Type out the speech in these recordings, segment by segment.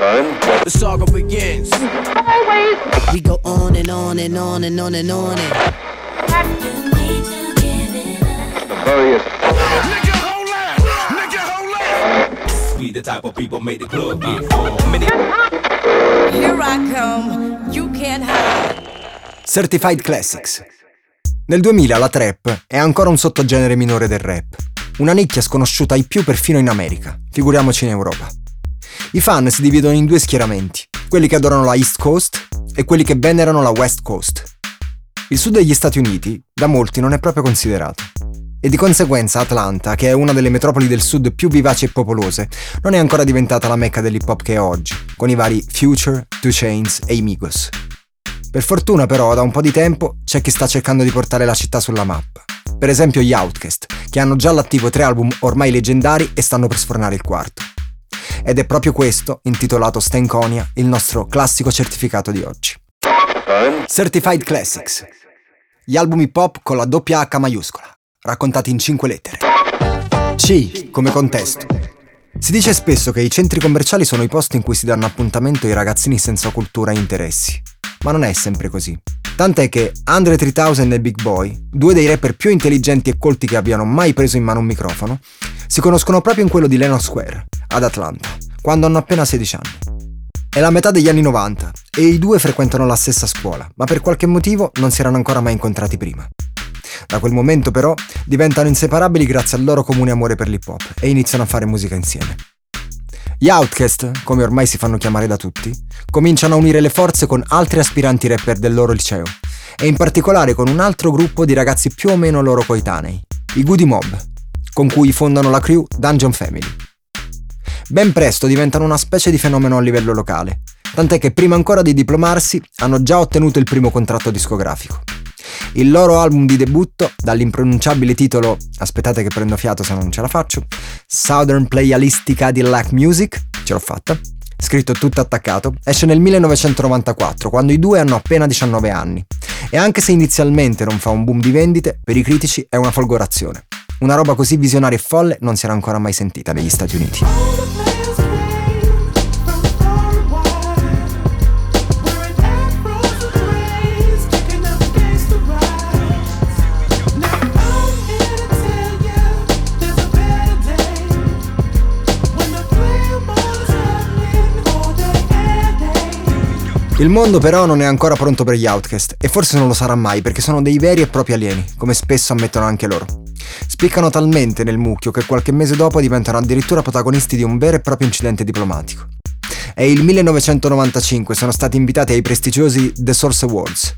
The saga begins. Always. We go on and on and on and on and on and. Nigga, hold up. Nigga, hold up. We the type of people make the club get full. Here I come. You can't hide. Certified Classics. Nel 2000 la trap è ancora un sottogenere minore del rap, una nicchia sconosciuta ai più perfino in America, figuriamoci in Europa. I fan si dividono in due schieramenti, quelli che adorano la East Coast e quelli che venerano la West Coast. Il sud degli Stati Uniti da molti non è proprio considerato. E di conseguenza Atlanta, che è una delle metropoli del sud più vivaci e popolose, non è ancora diventata la mecca dell'hip hop che è oggi, con i vari Future, Two Chains e i Migos. Per fortuna però da un po' di tempo c'è chi sta cercando di portare la città sulla mappa. Per esempio gli Outcast, che hanno già all'attivo tre album ormai leggendari e stanno per sfornare il quarto. Ed è proprio questo, intitolato Stankonia, il nostro classico certificato di oggi. Certified Classics. Gli album hip hop con la doppia H maiuscola, raccontati in cinque lettere. C come contesto. Si dice spesso che i centri commerciali sono i posti in cui si danno appuntamento ai ragazzini senza cultura e interessi. Ma non è sempre così. Tant'è che Andre 3000 e Big Boy, due dei rapper più intelligenti e colti che abbiano mai preso in mano un microfono, si conoscono proprio in quello di Lennox Square, ad Atlanta, quando hanno appena 16 anni. È la metà degli anni 90 e i due frequentano la stessa scuola, ma per qualche motivo non si erano ancora mai incontrati prima. Da quel momento però diventano inseparabili grazie al loro comune amore per l'hip hop e iniziano a fare musica insieme. Gli Outcast, come ormai si fanno chiamare da tutti, cominciano a unire le forze con altri aspiranti rapper del loro liceo e in particolare con un altro gruppo di ragazzi più o meno loro coetanei, i Goody Mob, con cui fondano la crew Dungeon Family. Ben presto diventano una specie di fenomeno a livello locale, tant'è che prima ancora di diplomarsi hanno già ottenuto il primo contratto discografico. Il loro album di debutto, dall'impronunciabile titolo, aspettate che prendo fiato se non ce la faccio, Southern Playalistica di Lack Music, ce l'ho fatta, scritto tutto attaccato, esce nel 1994, quando i due hanno appena 19 anni. E anche se inizialmente non fa un boom di vendite, per i critici è una folgorazione. Una roba così visionaria e folle non si era ancora mai sentita negli Stati Uniti. Il mondo però non è ancora pronto per gli Outcast e forse non lo sarà mai perché sono dei veri e propri alieni, come spesso ammettono anche loro. Spiccano talmente nel mucchio che qualche mese dopo diventano addirittura protagonisti di un vero e proprio incidente diplomatico. È il 1995 sono stati invitati ai prestigiosi The Source Awards,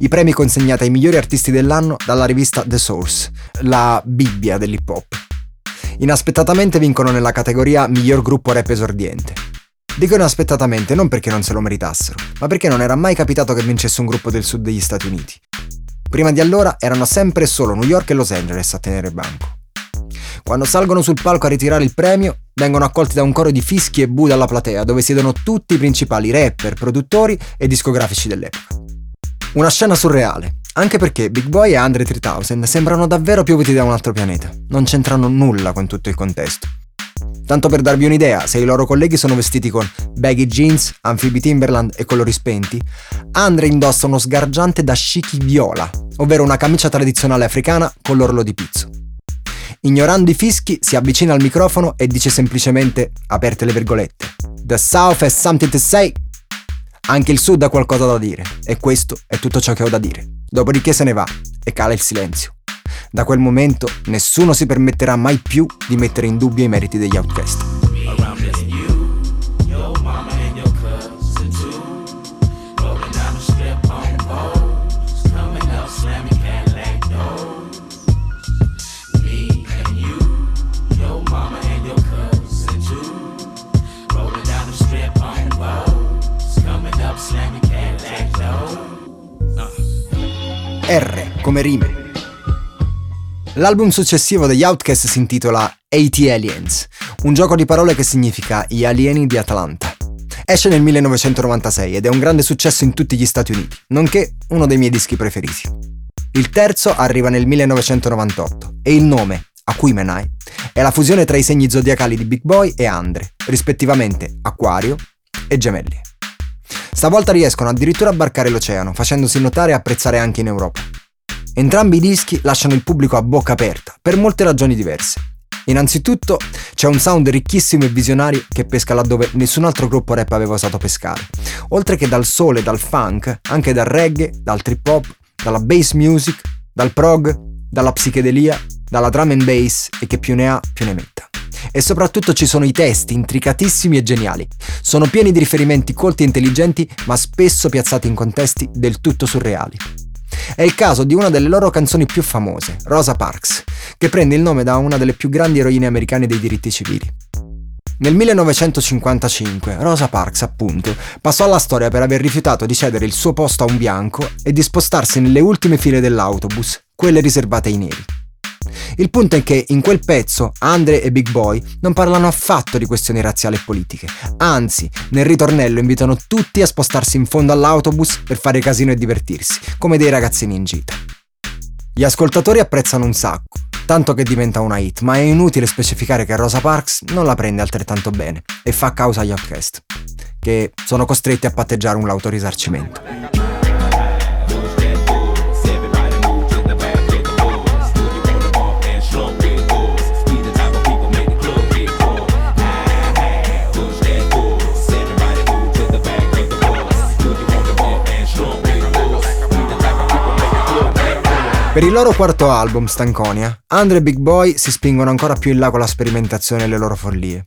i premi consegnati ai migliori artisti dell'anno dalla rivista The Source, la Bibbia dell'hip hop. Inaspettatamente vincono nella categoria miglior gruppo rap esordiente. Dico inaspettatamente non perché non se lo meritassero, ma perché non era mai capitato che vincesse un gruppo del sud degli Stati Uniti. Prima di allora erano sempre solo New York e Los Angeles a tenere banco. Quando salgono sul palco a ritirare il premio, vengono accolti da un coro di fischi e bu dalla platea, dove siedono tutti i principali rapper, produttori e discografici dell'epoca. Una scena surreale, anche perché Big Boy e Andre 3000 sembrano davvero piovuti da un altro pianeta, non c'entrano nulla con tutto il contesto. Tanto per darvi un'idea, se i loro colleghi sono vestiti con baggy jeans, anfibi Timberland e colori spenti, Andre indossa uno sgargiante dashiki viola, ovvero una camicia tradizionale africana con l'orlo di pizzo. Ignorando i fischi, si avvicina al microfono e dice semplicemente, aperte le virgolette, The South has something to say. Anche il Sud ha qualcosa da dire, e questo è tutto ciò che ho da dire. Dopodiché se ne va e cala il silenzio. Da quel momento nessuno si permetterà mai più di mettere in dubbio i meriti degli outcast. R come rime. L'album successivo degli Outcast si intitola 80 Aliens, un gioco di parole che significa Gli alieni di Atlanta. Esce nel 1996 ed è un grande successo in tutti gli Stati Uniti, nonché uno dei miei dischi preferiti. Il terzo arriva nel 1998 e il nome, Aquemenai, è la fusione tra i segni zodiacali di Big Boy e Andre, rispettivamente Aquario, e gemelli. Stavolta riescono addirittura a barcare l'oceano, facendosi notare e apprezzare anche in Europa. Entrambi i dischi lasciano il pubblico a bocca aperta, per molte ragioni diverse. Innanzitutto c'è un sound ricchissimo e visionario che pesca laddove nessun altro gruppo rap aveva osato pescare, oltre che dal soul e dal funk, anche dal reggae, dal trip hop, dalla bass music, dal prog, dalla psichedelia, dalla drum and bass e che più ne ha più ne metta. E soprattutto ci sono i testi intricatissimi e geniali. Sono pieni di riferimenti colti e intelligenti, ma spesso piazzati in contesti del tutto surreali. È il caso di una delle loro canzoni più famose, Rosa Parks, che prende il nome da una delle più grandi eroine americane dei diritti civili. Nel 1955 Rosa Parks, appunto, passò alla storia per aver rifiutato di cedere il suo posto a un bianco e di spostarsi nelle ultime file dell'autobus, quelle riservate ai neri. Il punto è che in quel pezzo Andre e Big Boy non parlano affatto di questioni razziali e politiche, anzi, nel ritornello invitano tutti a spostarsi in fondo all'autobus per fare casino e divertirsi, come dei ragazzini in gita. Gli ascoltatori apprezzano un sacco, tanto che diventa una hit, ma è inutile specificare che Rosa Parks non la prende altrettanto bene e fa causa agli Outcast, che sono costretti a patteggiare un lauto Per il loro quarto album, Stanconia, Andre e Big Boy si spingono ancora più in là con la sperimentazione e le loro follie.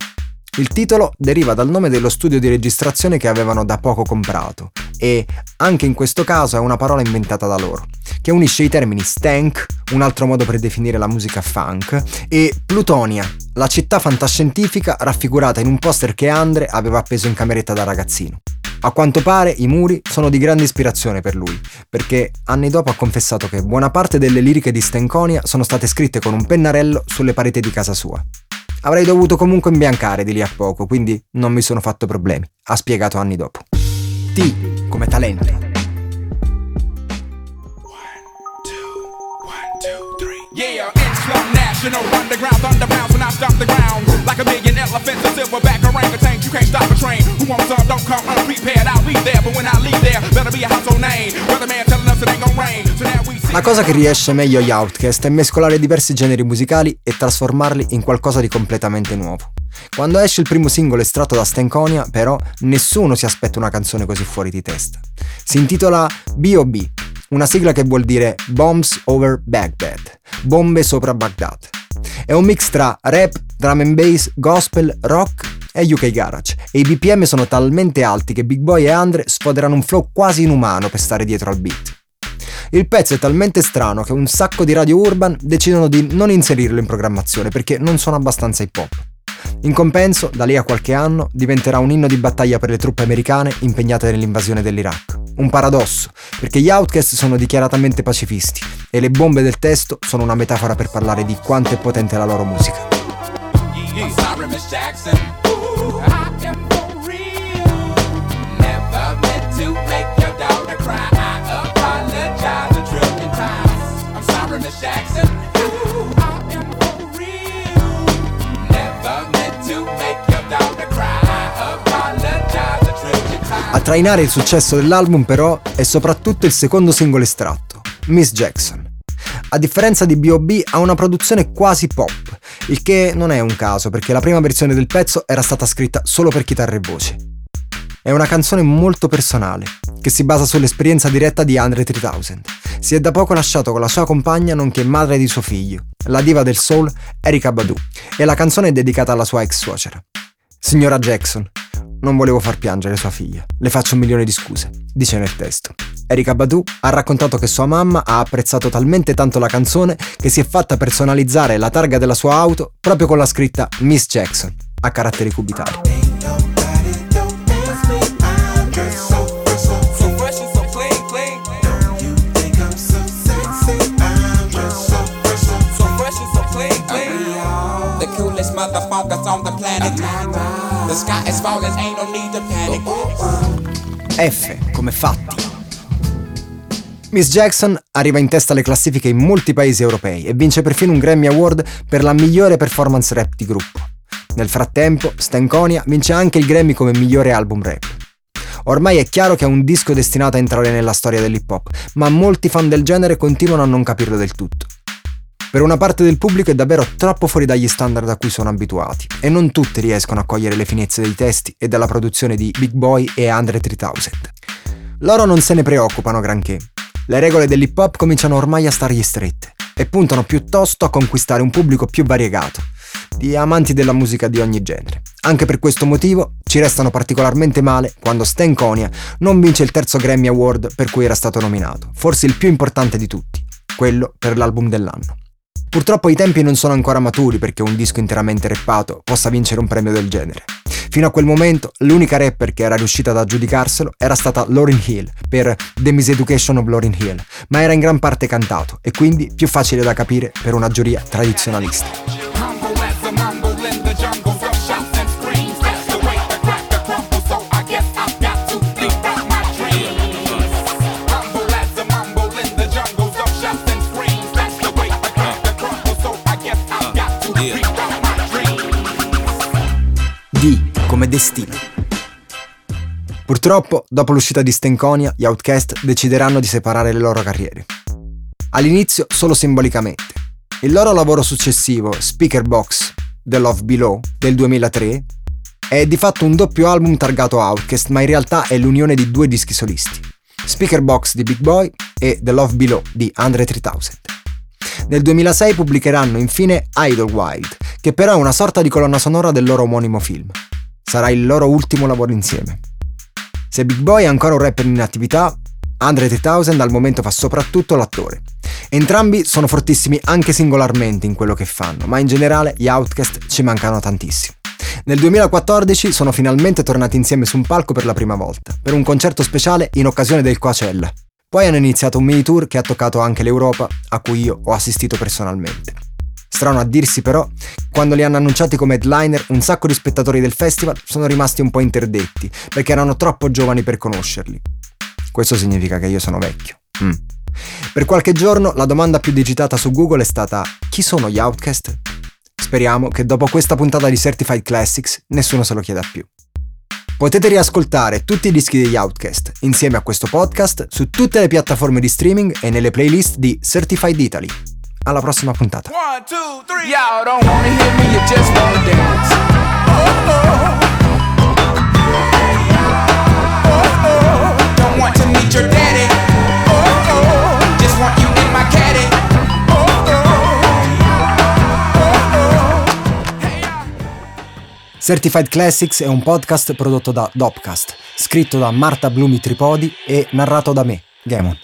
Il titolo deriva dal nome dello studio di registrazione che avevano da poco comprato e, anche in questo caso, è una parola inventata da loro, che unisce i termini stank, un altro modo per definire la musica funk, e Plutonia, la città fantascientifica raffigurata in un poster che Andre aveva appeso in cameretta da ragazzino. A quanto pare i muri sono di grande ispirazione per lui, perché anni dopo ha confessato che buona parte delle liriche di Stenconia sono state scritte con un pennarello sulle pareti di casa sua. Avrei dovuto comunque imbiancare di lì a poco, quindi non mi sono fatto problemi, ha spiegato anni dopo. T come talento. Yeah, national underground thunderbounds when I stop the ground like a million elephants, a silverback orangutan. You can't stop a train. Who wants some? Don't come unprepared. I'll be there, but when I leave there, better be a household name. Weatherman telling us it ain't gonna rain. So now we La cosa che riesce meglio agli Outcast è mescolare diversi generi musicali e trasformarli in qualcosa di completamente nuovo. Quando esce il primo singolo estratto da Stanconia, però, nessuno si aspetta una canzone così fuori di testa. Si intitola B.O.B., una sigla che vuol dire Bombs Over Baghdad, bombe sopra Baghdad. È un mix tra rap, drum and bass, gospel, rock e UK Garage, e i BPM sono talmente alti che Big Boy e Andre sfoderano un flow quasi inumano per stare dietro al beat. Il pezzo è talmente strano che un sacco di radio urban decidono di non inserirlo in programmazione perché non sono abbastanza hip hop. In compenso, da lì a qualche anno, diventerà un inno di battaglia per le truppe americane impegnate nell'invasione dell'Iraq. Un paradosso, perché gli Outcast sono dichiaratamente pacifisti e le bombe del testo sono una metafora per parlare di quanto è potente la loro musica. A trainare il successo dell'album però è soprattutto il secondo singolo estratto, Miss Jackson. A differenza di B.O.B. ha una produzione quasi pop, il che non è un caso perché la prima versione del pezzo era stata scritta solo per chitarra e voce. È una canzone molto personale, che si basa sull'esperienza diretta di Andre 3000. Si è da poco lasciato con la sua compagna nonché madre di suo figlio, la diva del soul Erika Badu, e la canzone è dedicata alla sua ex suocera. Signora Jackson, non volevo far piangere sua figlia. Le faccio un milione di scuse, dice nel testo. Erika Badu ha raccontato che sua mamma ha apprezzato talmente tanto la canzone che si è fatta personalizzare la targa della sua auto proprio con la scritta Miss Jackson, a caratteri cubitali. motherfuckers on the planet. F come fatti. Miss Jackson arriva in testa alle classifiche in molti paesi europei e vince perfino un Grammy Award per la migliore performance rap di gruppo. Nel frattempo, Stanconia vince anche il Grammy come migliore album rap. Ormai è chiaro che è un disco destinato a entrare nella storia dell'hip hop, ma molti fan del genere continuano a non capirlo del tutto. Per una parte del pubblico è davvero troppo fuori dagli standard a cui sono abituati e non tutti riescono a cogliere le finezze dei testi e della produzione di Big Boy e Andre 3000. Loro non se ne preoccupano granché. Le regole dell'hip hop cominciano ormai a stargli strette e puntano piuttosto a conquistare un pubblico più variegato, di amanti della musica di ogni genere. Anche per questo motivo ci restano particolarmente male quando Stankonia non vince il terzo Grammy Award per cui era stato nominato, forse il più importante di tutti, quello per l'album dell'anno. Purtroppo i tempi non sono ancora maturi perché un disco interamente rappato possa vincere un premio del genere. Fino a quel momento, l'unica rapper che era riuscita ad aggiudicarselo era stata Lauryn Hill per The Miseducation of Lauryn Hill, ma era in gran parte cantato e quindi più facile da capire per una giuria tradizionalista. Come destino. Purtroppo, dopo l'uscita di Stenconia, gli Outcast decideranno di separare le loro carriere. All'inizio solo simbolicamente. Il loro lavoro successivo, Speaker Box, The Love Below, del 2003, è di fatto un doppio album targato Outcast, ma in realtà è l'unione di due dischi solisti. Speaker Box di Big Boy e The Love Below di Andre 3000. Nel 2006 pubblicheranno infine Idlewild, che però è una sorta di colonna sonora del loro omonimo film. Sarà il loro ultimo lavoro insieme. Se Big Boy è ancora un rapper in attività, Andre 3000 al momento fa soprattutto l'attore. Entrambi sono fortissimi anche singolarmente in quello che fanno, ma in generale gli Outcast ci mancano tantissimo. Nel 2014 sono finalmente tornati insieme su un palco per la prima volta, per un concerto speciale in occasione del Coachella. Poi hanno iniziato un mini tour che ha toccato anche l'Europa, a cui io ho assistito personalmente. Strano a dirsi però, quando li hanno annunciati come headliner, un sacco di spettatori del festival sono rimasti un po' interdetti, perché erano troppo giovani per conoscerli. Questo significa che io sono vecchio. Mm. Per qualche giorno la domanda più digitata su Google è stata chi sono gli Outcast? Speriamo che dopo questa puntata di Certified Classics nessuno se lo chieda più. Potete riascoltare tutti i dischi degli Outcast insieme a questo podcast su tutte le piattaforme di streaming e nelle playlist di Certified Italy alla prossima puntata. One, two, three. Y'all don't wanna hear me, you just wanna dance. Oh, oh. Oh, oh. Don't want to meet your daddy. Oh, oh. Just want you in my caddy. Oh, oh. Hey, Certified Classics è un podcast prodotto da Dopcast, scritto da Marta Blumi Tripodi e narrato da me, Gamon.